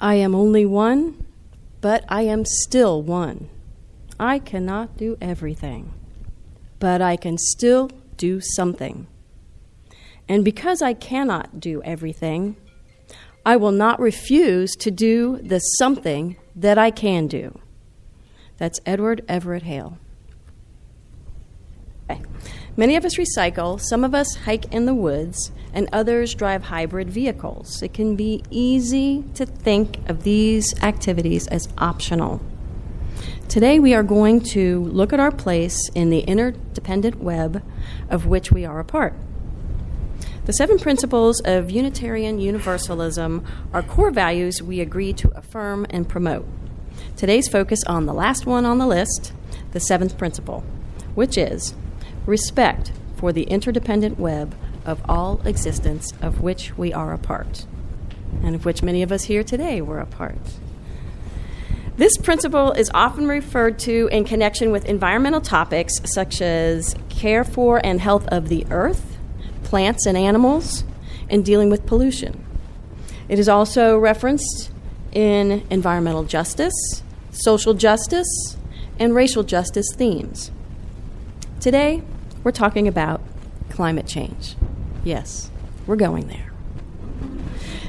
I am only one, but I am still one. I cannot do everything, but I can still do something. And because I cannot do everything, I will not refuse to do the something that I can do. That's Edward Everett Hale. Okay. Many of us recycle, some of us hike in the woods, and others drive hybrid vehicles. It can be easy to think of these activities as optional. Today, we are going to look at our place in the interdependent web of which we are a part. The seven principles of Unitarian Universalism are core values we agree to affirm and promote. Today's focus on the last one on the list, the seventh principle, which is respect for the interdependent web of all existence of which we are a part, and of which many of us here today were a part. This principle is often referred to in connection with environmental topics such as care for and health of the earth, plants and animals, and dealing with pollution. It is also referenced in environmental justice, social justice, and racial justice themes. Today, we're talking about climate change. Yes, we're going there.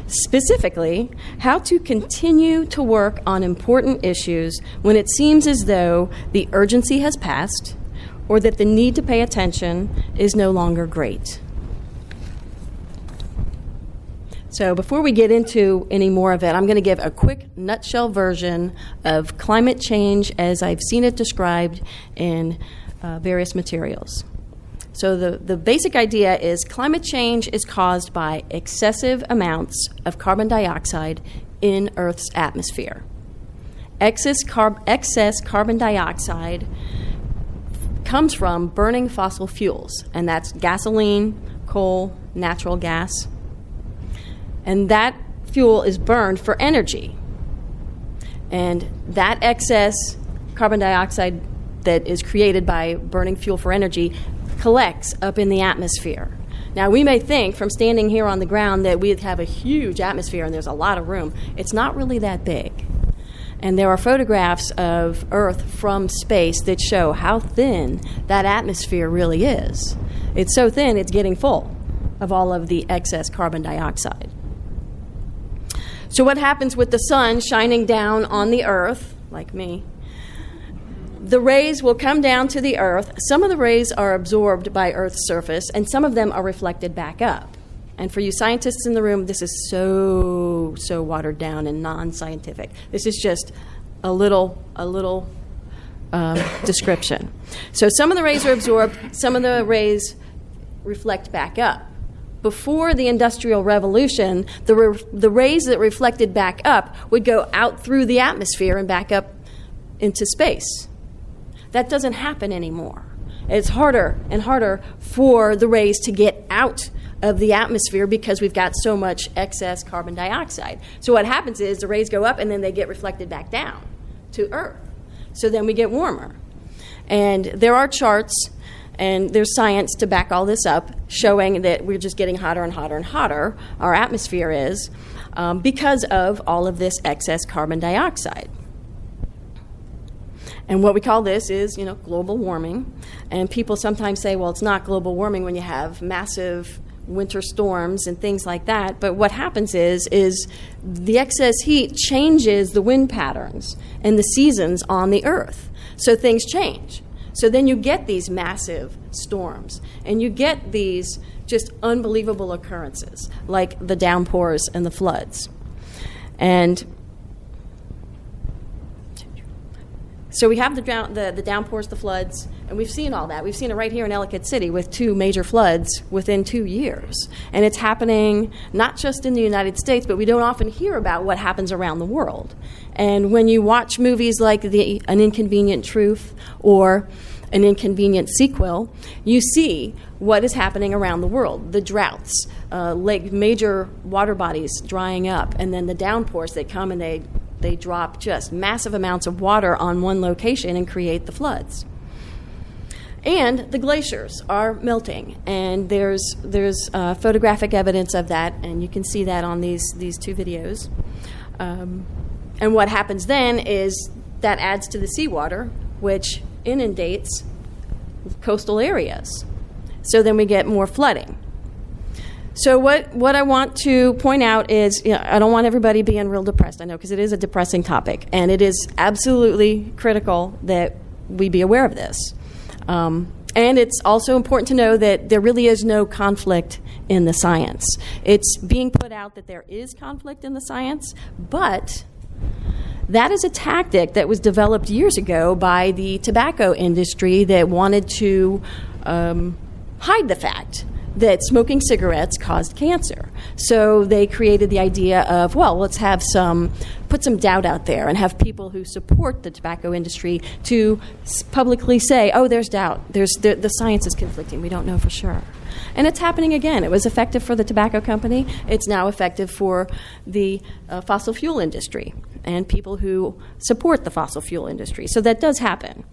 Specifically, how to continue to work on important issues when it seems as though the urgency has passed or that the need to pay attention is no longer great. So, before we get into any more of it, I'm going to give a quick nutshell version of climate change as I've seen it described in uh, various materials. So, the, the basic idea is climate change is caused by excessive amounts of carbon dioxide in Earth's atmosphere. Excess, carb- excess carbon dioxide comes from burning fossil fuels, and that's gasoline, coal, natural gas. And that fuel is burned for energy. And that excess carbon dioxide that is created by burning fuel for energy collects up in the atmosphere. Now, we may think from standing here on the ground that we have a huge atmosphere and there's a lot of room. It's not really that big. And there are photographs of Earth from space that show how thin that atmosphere really is. It's so thin, it's getting full of all of the excess carbon dioxide. So, what happens with the sun shining down on the Earth, like me? The rays will come down to the earth. Some of the rays are absorbed by Earth's surface, and some of them are reflected back up. And for you scientists in the room, this is so, so watered down and non scientific. This is just a little, a little um, description. So some of the rays are absorbed, some of the rays reflect back up. Before the Industrial Revolution, the, re- the rays that reflected back up would go out through the atmosphere and back up into space. That doesn't happen anymore. It's harder and harder for the rays to get out of the atmosphere because we've got so much excess carbon dioxide. So what happens is the rays go up and then they get reflected back down to Earth. So then we get warmer. And there are charts and there's science to back all this up showing that we're just getting hotter and hotter and hotter, our atmosphere is, um, because of all of this excess carbon dioxide. And what we call this is, you know, global warming. And people sometimes say, well, it's not global warming when you have massive winter storms and things like that. But what happens is, is the excess heat changes the wind patterns and the seasons on the earth. So things change. So then you get these massive storms and you get these just unbelievable occurrences like the downpours and the floods. And So we have the, the, the downpours, the floods, and we've seen all that. We've seen it right here in Ellicott City with two major floods within two years. And it's happening not just in the United States, but we don't often hear about what happens around the world. And when you watch movies like the, An Inconvenient Truth or An Inconvenient Sequel, you see what is happening around the world the droughts, uh, lake, major water bodies drying up, and then the downpours that come and they they drop just massive amounts of water on one location and create the floods. And the glaciers are melting, and there's there's uh, photographic evidence of that, and you can see that on these these two videos. Um, and what happens then is that adds to the seawater, which inundates coastal areas. So then we get more flooding. So what, what I want to point out is you know, I don't want everybody being real depressed. I know because it is a depressing topic, and it is absolutely critical that we be aware of this. Um, and it's also important to know that there really is no conflict in the science. It's being put out that there is conflict in the science, but that is a tactic that was developed years ago by the tobacco industry that wanted to um, hide the fact that smoking cigarettes caused cancer. So they created the idea of, well, let's have some, put some doubt out there and have people who support the tobacco industry to publicly say, oh, there's doubt. There's, the, the science is conflicting. We don't know for sure. And it's happening again. It was effective for the tobacco company, it's now effective for the uh, fossil fuel industry and people who support the fossil fuel industry. So that does happen.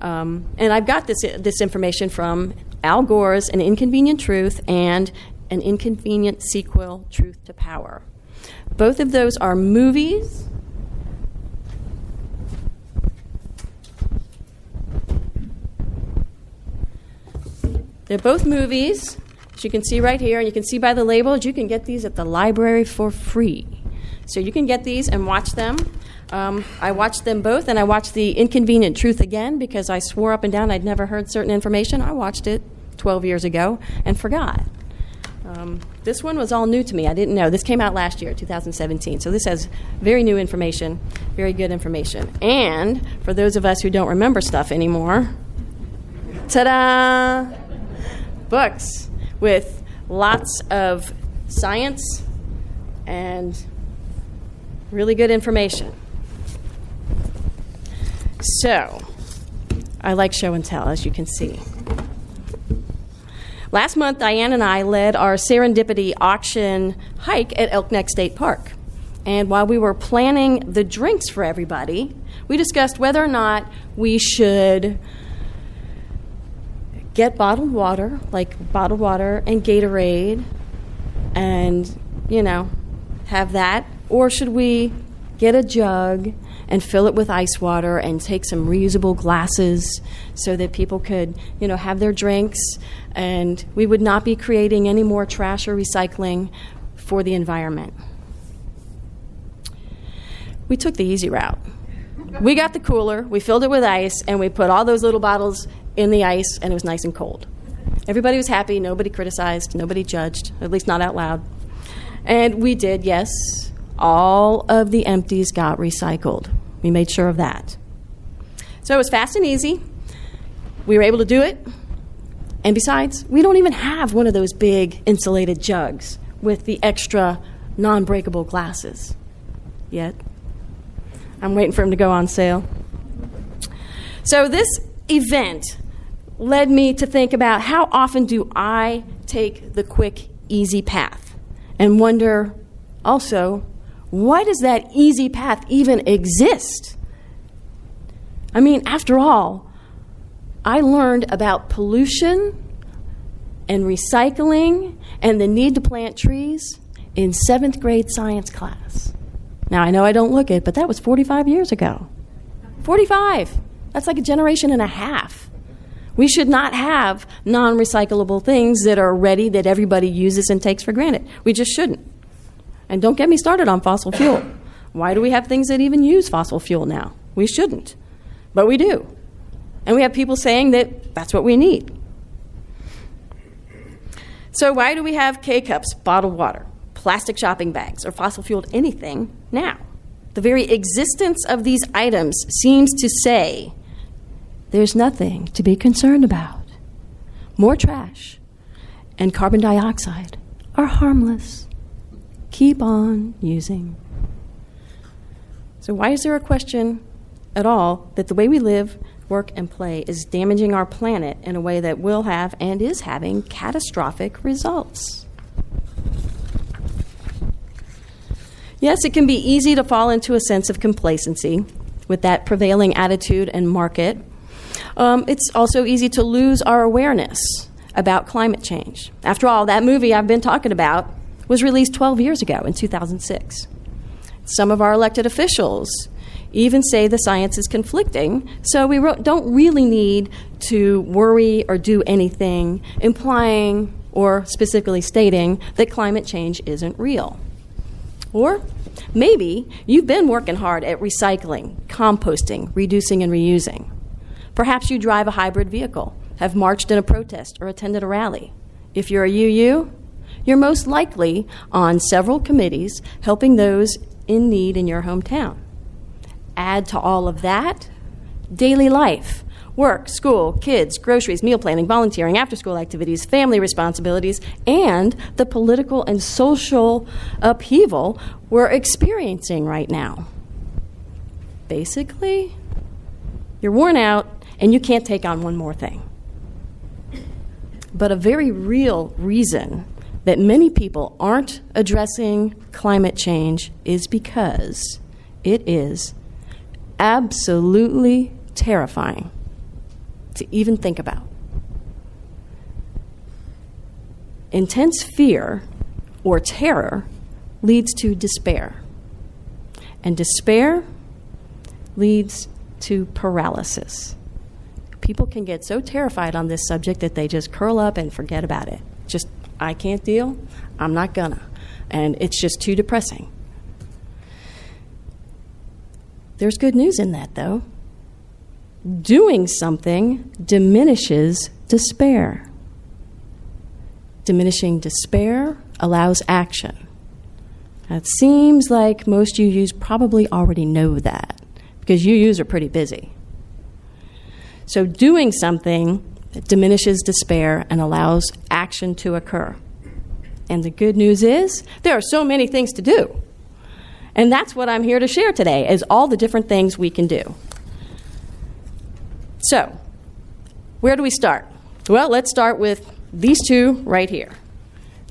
Um, and I've got this, this information from Al Gore's An Inconvenient Truth and An Inconvenient Sequel Truth to Power. Both of those are movies. They're both movies, as you can see right here, and you can see by the labels, you can get these at the library for free. So you can get these and watch them. Um, I watched them both, and I watched The Inconvenient Truth again because I swore up and down I'd never heard certain information. I watched it 12 years ago and forgot. Um, this one was all new to me. I didn't know. This came out last year, 2017. So this has very new information, very good information. And for those of us who don't remember stuff anymore, ta da! Books with lots of science and really good information. So, I like show and tell, as you can see. Last month, Diane and I led our serendipity auction hike at Elk Neck State Park. And while we were planning the drinks for everybody, we discussed whether or not we should get bottled water, like bottled water and Gatorade, and, you know, have that, or should we get a jug and fill it with ice water and take some reusable glasses so that people could, you know, have their drinks and we would not be creating any more trash or recycling for the environment. We took the easy route. We got the cooler, we filled it with ice, and we put all those little bottles in the ice, and it was nice and cold. Everybody was happy, nobody criticized, nobody judged, at least not out loud. And we did, yes, all of the empties got recycled. We made sure of that. So it was fast and easy. We were able to do it. And besides, we don't even have one of those big insulated jugs with the extra non breakable glasses yet. I'm waiting for them to go on sale. So, this event led me to think about how often do I take the quick, easy path and wonder also why does that easy path even exist? I mean, after all, I learned about pollution and recycling and the need to plant trees in seventh grade science class. Now, I know I don't look it, but that was 45 years ago. 45! That's like a generation and a half. We should not have non recyclable things that are ready that everybody uses and takes for granted. We just shouldn't. And don't get me started on fossil fuel. Why do we have things that even use fossil fuel now? We shouldn't. But we do. And we have people saying that that's what we need. So, why do we have K cups, bottled water, plastic shopping bags, or fossil fueled anything now? The very existence of these items seems to say there's nothing to be concerned about. More trash and carbon dioxide are harmless keep on using. So, why is there a question at all that the way we live, work, and play is damaging our planet in a way that will have and is having catastrophic results? Yes, it can be easy to fall into a sense of complacency with that prevailing attitude and market. Um, it's also easy to lose our awareness about climate change. After all, that movie I've been talking about was released 12 years ago in 2006. Some of our elected officials even say the science is conflicting, so we don't really need to worry or do anything implying or specifically stating that climate change isn't real. Or maybe you've been working hard at recycling, composting, reducing, and reusing. Perhaps you drive a hybrid vehicle, have marched in a protest, or attended a rally. If you're a UU, you're most likely on several committees helping those in need in your hometown. Add to all of that daily life work, school, kids, groceries, meal planning, volunteering, after school activities, family responsibilities, and the political and social upheaval we're experiencing right now. Basically, you're worn out and you can't take on one more thing. But a very real reason that many people aren't addressing climate change is because it is absolutely terrifying to even think about. Intense fear or terror leads to despair, and despair leads to paralysis. People can get so terrified on this subject that they just curl up and forget about it. I can't deal, I'm not gonna. And it's just too depressing. There's good news in that, though doing something diminishes despair. Diminishing despair allows action. it seems like most UUs probably already know that because UUs are pretty busy. So, doing something diminishes despair and allows action to occur. And the good news is there are so many things to do. And that's what I'm here to share today is all the different things we can do. So, where do we start? Well, let's start with these two right here.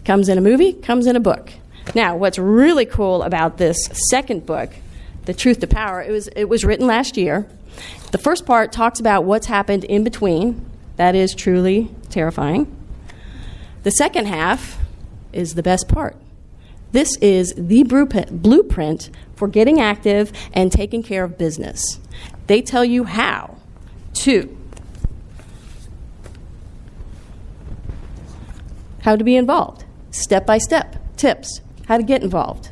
Comes in a movie, comes in a book. Now, what's really cool about this second book, The Truth to Power, it was, it was written last year. The first part talks about what's happened in between. That is truly terrifying. The second half is the best part. This is the blueprint for getting active and taking care of business. They tell you how Two, how to be involved, step by step, tips, how to get involved,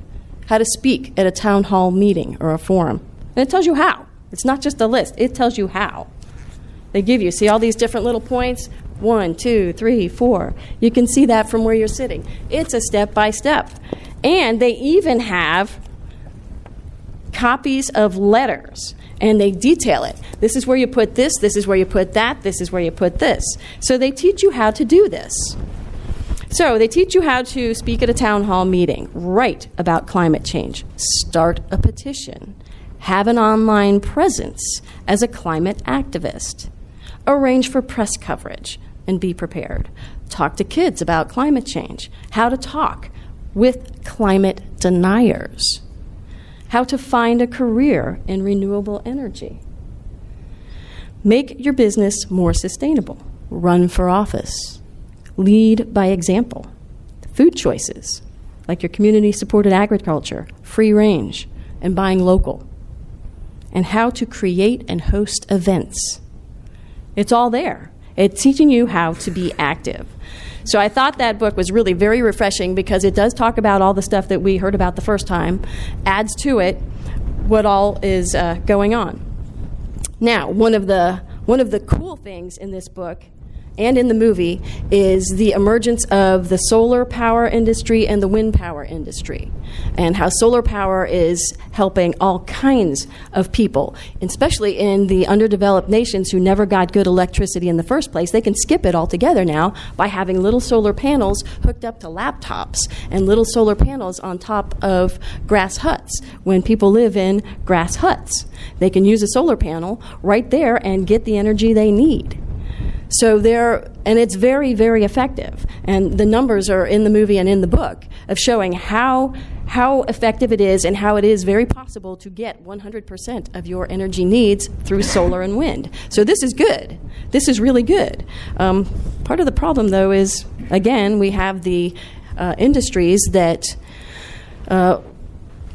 how to speak at a town hall meeting or a forum. And it tells you how. It's not just a list, it tells you how. They give you, see all these different little points? One, two, three, four. You can see that from where you're sitting. It's a step by step. And they even have copies of letters and they detail it. This is where you put this, this is where you put that, this is where you put this. So they teach you how to do this. So they teach you how to speak at a town hall meeting, write about climate change, start a petition, have an online presence as a climate activist, arrange for press coverage and be prepared, talk to kids about climate change, how to talk with climate deniers how to find a career in renewable energy. Make your business more sustainable. Run for office. Lead by example. Food choices, like your community supported agriculture, free range, and buying local. And how to create and host events. It's all there. It's teaching you how to be active. So I thought that book was really very refreshing because it does talk about all the stuff that we heard about the first time, adds to it what all is uh, going on. Now, one of the one of the cool things in this book and in the movie is the emergence of the solar power industry and the wind power industry, and how solar power is helping all kinds of people, especially in the underdeveloped nations who never got good electricity in the first place. They can skip it altogether now by having little solar panels hooked up to laptops and little solar panels on top of grass huts when people live in grass huts. They can use a solar panel right there and get the energy they need. So there, and it's very, very effective. And the numbers are in the movie and in the book of showing how how effective it is and how it is very possible to get 100% of your energy needs through solar and wind. So this is good. This is really good. Um, part of the problem, though, is again we have the uh, industries that uh,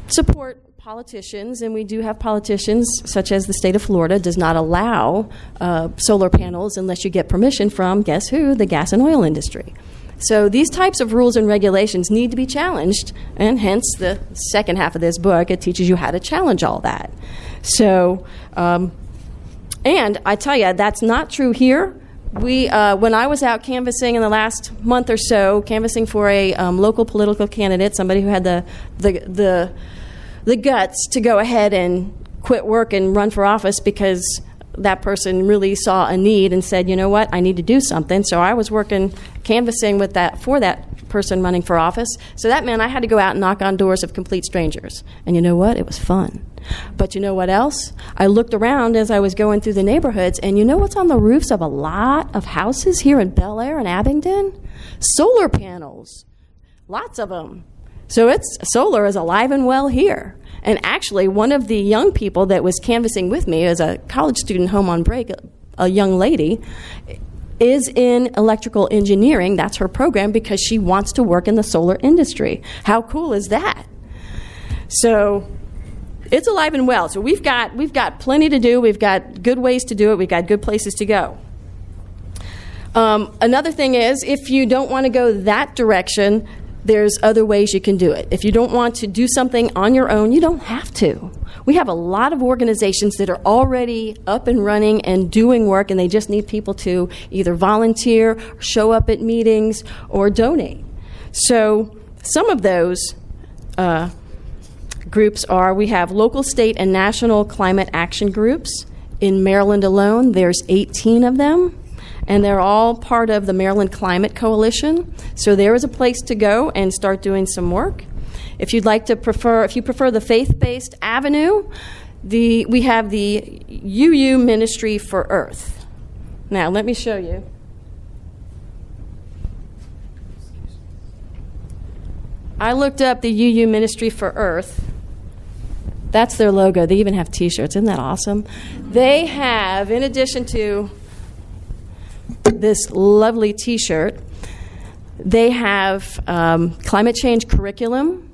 support politicians, and we do have politicians, such as the state of Florida, does not allow uh, solar panels unless you get permission from, guess who, the gas and oil industry. So these types of rules and regulations need to be challenged, and hence the second half of this book, it teaches you how to challenge all that. So, um, and I tell you, that's not true here. We, uh, when I was out canvassing in the last month or so, canvassing for a um, local political candidate, somebody who had the, the, the, the guts to go ahead and quit work and run for office because that person really saw a need and said, you know what, I need to do something. So I was working canvassing with that for that person running for office. So that meant I had to go out and knock on doors of complete strangers. And you know what? It was fun. But you know what else? I looked around as I was going through the neighborhoods, and you know what's on the roofs of a lot of houses here in Bel Air and Abingdon? Solar panels. Lots of them. So it's solar is alive and well here. And actually, one of the young people that was canvassing with me as a college student home on break, a young lady, is in electrical engineering. That's her program because she wants to work in the solar industry. How cool is that? So it's alive and well. So we've got we've got plenty to do. We've got good ways to do it. We've got good places to go. Um, another thing is, if you don't want to go that direction, there's other ways you can do it. If you don't want to do something on your own, you don't have to. We have a lot of organizations that are already up and running and doing work, and they just need people to either volunteer, show up at meetings, or donate. So, some of those uh, groups are we have local, state, and national climate action groups. In Maryland alone, there's 18 of them and they're all part of the Maryland Climate Coalition. So there is a place to go and start doing some work. If you'd like to prefer, if you prefer the faith-based avenue, the we have the UU Ministry for Earth. Now, let me show you. I looked up the UU Ministry for Earth. That's their logo. They even have t shirts. Isn't that awesome? They have, in addition to this lovely t shirt. They have um, climate change curriculum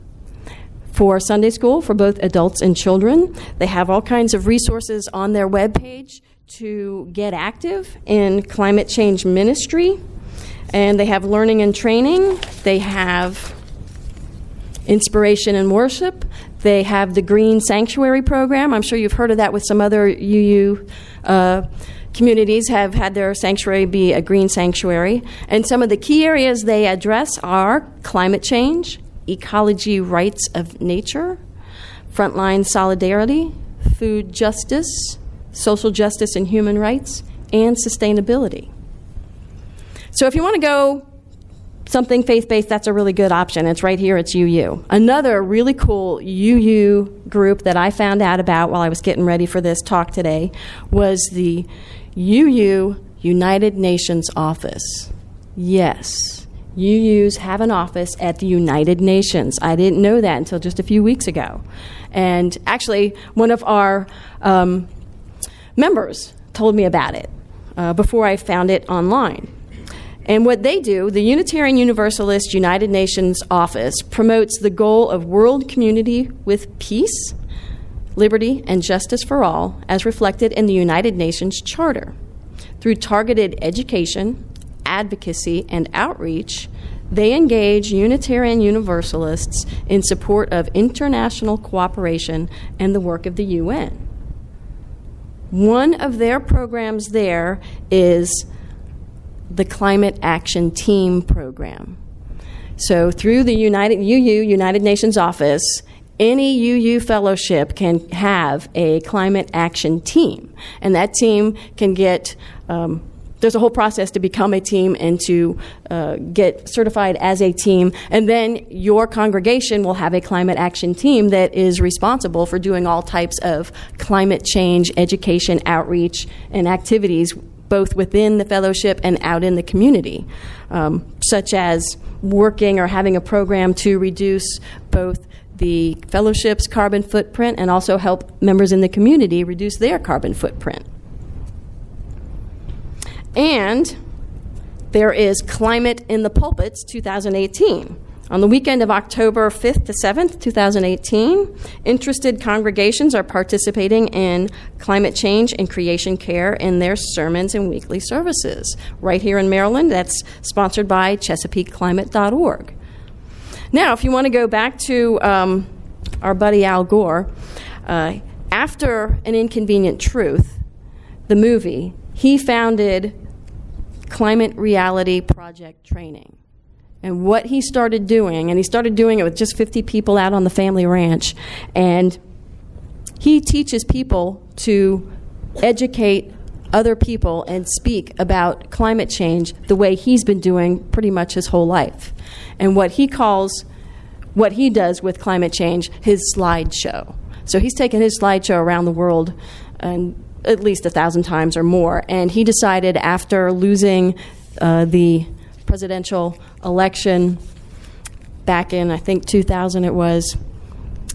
for Sunday school for both adults and children. They have all kinds of resources on their webpage to get active in climate change ministry. And they have learning and training. They have inspiration and worship. They have the Green Sanctuary program. I'm sure you've heard of that with some other UU uh, communities have had their sanctuary be a green sanctuary. And some of the key areas they address are climate change, ecology rights of nature, frontline solidarity, food justice, social justice and human rights, and sustainability. So if you want to go something faith based, that's a really good option. It's right here, it's UU. Another really cool UU group that I found out about while I was getting ready for this talk today was the UU United Nations office. Yes, UUs have an office at the United Nations. I didn't know that until just a few weeks ago. And actually, one of our um, members told me about it uh, before I found it online. And what they do, the Unitarian Universalist United Nations office promotes the goal of world community with peace liberty, and justice for all, as reflected in the United Nations Charter. Through targeted education, advocacy, and outreach, they engage Unitarian Universalists in support of international cooperation and the work of the UN. One of their programs there is the Climate Action Team program. So, through the United UU United Nations office, any UU fellowship can have a climate action team, and that team can get. Um, there's a whole process to become a team and to uh, get certified as a team. And then your congregation will have a climate action team that is responsible for doing all types of climate change education, outreach, and activities, both within the fellowship and out in the community, um, such as working or having a program to reduce both the fellowship's carbon footprint and also help members in the community reduce their carbon footprint. And there is Climate in the Pulpits 2018. On the weekend of October 5th to 7th, 2018, interested congregations are participating in climate change and creation care in their sermons and weekly services. Right here in Maryland, that's sponsored by ChesapeakeClimate.org. Now, if you want to go back to um, our buddy Al Gore, uh, after An Inconvenient Truth, the movie, he founded Climate Reality Project Training and what he started doing, and he started doing it with just 50 people out on the family ranch. And he teaches people to educate other people and speak about climate change the way he's been doing pretty much his whole life. And what he calls, what he does with climate change, his slideshow. So he's taken his slideshow around the world and at least a thousand times or more. And he decided after losing uh, the presidential election back in, I think, 2000 it was,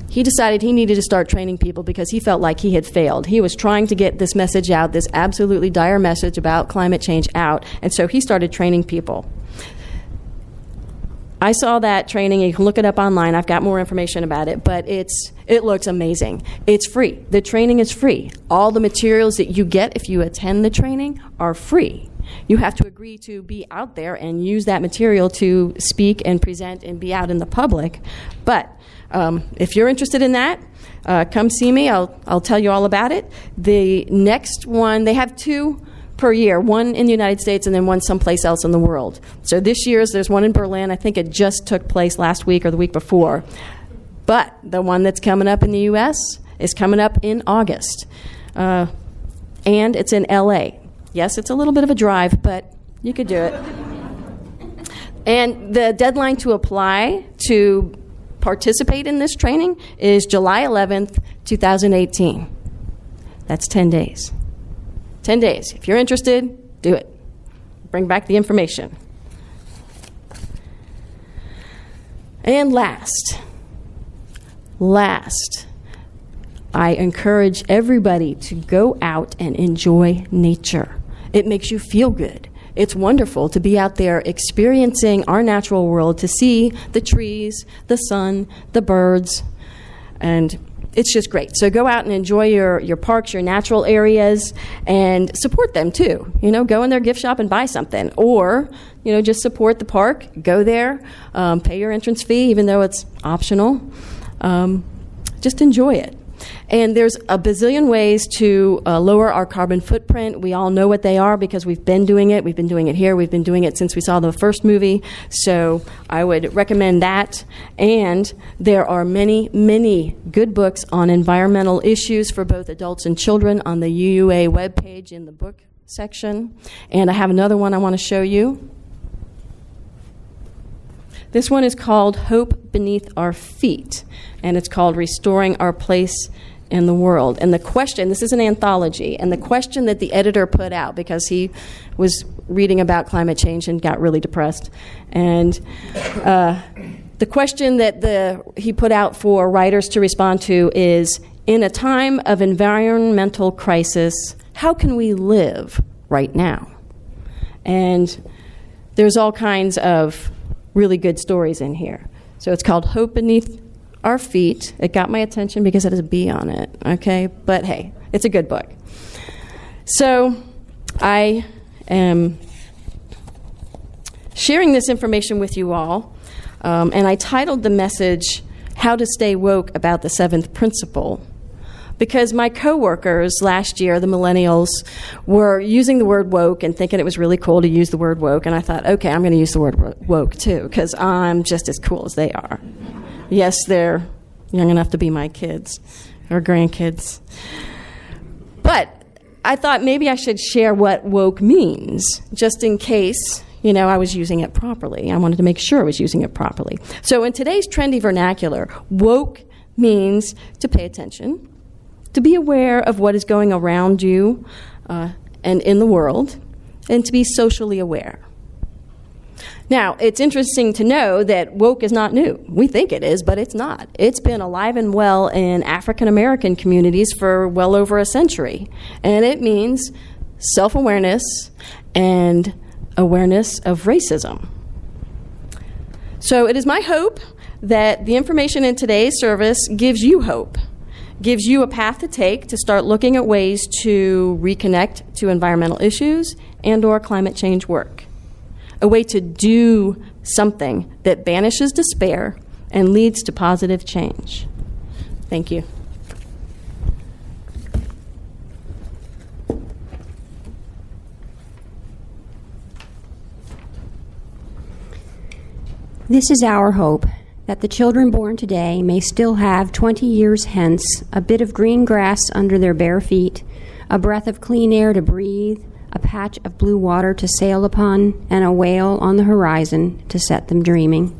he decided he needed to start training people because he felt like he had failed. He was trying to get this message out, this absolutely dire message about climate change out, and so he started training people. I saw that training. You can look it up online. I've got more information about it, but it's it looks amazing. It's free. The training is free. All the materials that you get if you attend the training are free you have to agree to be out there and use that material to speak and present and be out in the public. But um, if you're interested in that, uh, come see me. I'll, I'll tell you all about it. The next one, they have two per year, one in the United States and then one someplace else in the world. So this year's, there's one in Berlin. I think it just took place last week or the week before. But the one that's coming up in the U.S. is coming up in August. Uh, and it's in LA. Yes, it's a little bit of a drive, but you could do it. and the deadline to apply to participate in this training is July 11th, 2018. That's 10 days. 10 days. If you're interested, do it. Bring back the information. And last, last, I encourage everybody to go out and enjoy nature. It makes you feel good. It's wonderful to be out there experiencing our natural world, to see the trees, the sun, the birds, and it's just great. So go out and enjoy your, your parks, your natural areas, and support them too. You know, go in their gift shop and buy something. Or, you know, just support the park, go there, um, pay your entrance fee, even though it's optional. Um, just enjoy it. And there's a bazillion ways to uh, lower our carbon footprint. We all know what they are because we've been doing it. We've been doing it here. We've been doing it since we saw the first movie. So I would recommend that. And there are many, many good books on environmental issues for both adults and children on the UUA webpage in the book section. And I have another one I want to show you. This one is called Hope Beneath Our Feet, and it's called Restoring Our Place in the world. And the question this is an anthology, and the question that the editor put out because he was reading about climate change and got really depressed. And uh, the question that the, he put out for writers to respond to is In a time of environmental crisis, how can we live right now? And there's all kinds of really good stories in here. So it's called Hope Beneath our feet. It got my attention because it has a B on it, okay? But hey, it's a good book. So I am sharing this information with you all, um, and I titled the message, How to Stay Woke About the Seventh Principle. Because my coworkers last year, the millennials, were using the word woke and thinking it was really cool to use the word woke. And I thought, okay, I'm going to use the word woke too, because I'm just as cool as they are yes, they're young enough to be my kids or grandkids. But I thought maybe I should share what woke means, just in case you know, I was using it properly. I wanted to make sure I was using it properly. So, in today's trendy vernacular, woke means to pay attention, to be aware of what is going around you uh, and in the world, and to be socially aware. Now, it's interesting to know that woke is not new. We think it is, but it's not. It's been alive and well in African American communities for well over a century. And it means self awareness and awareness of racism. So it is my hope that the information in today's service gives you hope, gives you a path to take to start looking at ways to reconnect to environmental issues and or climate change work. A way to do something that banishes despair and leads to positive change. Thank you. This is our hope that the children born today may still have 20 years hence a bit of green grass under their bare feet, a breath of clean air to breathe, a patch of blue water to sail upon, and a whale on the horizon to set them dreaming.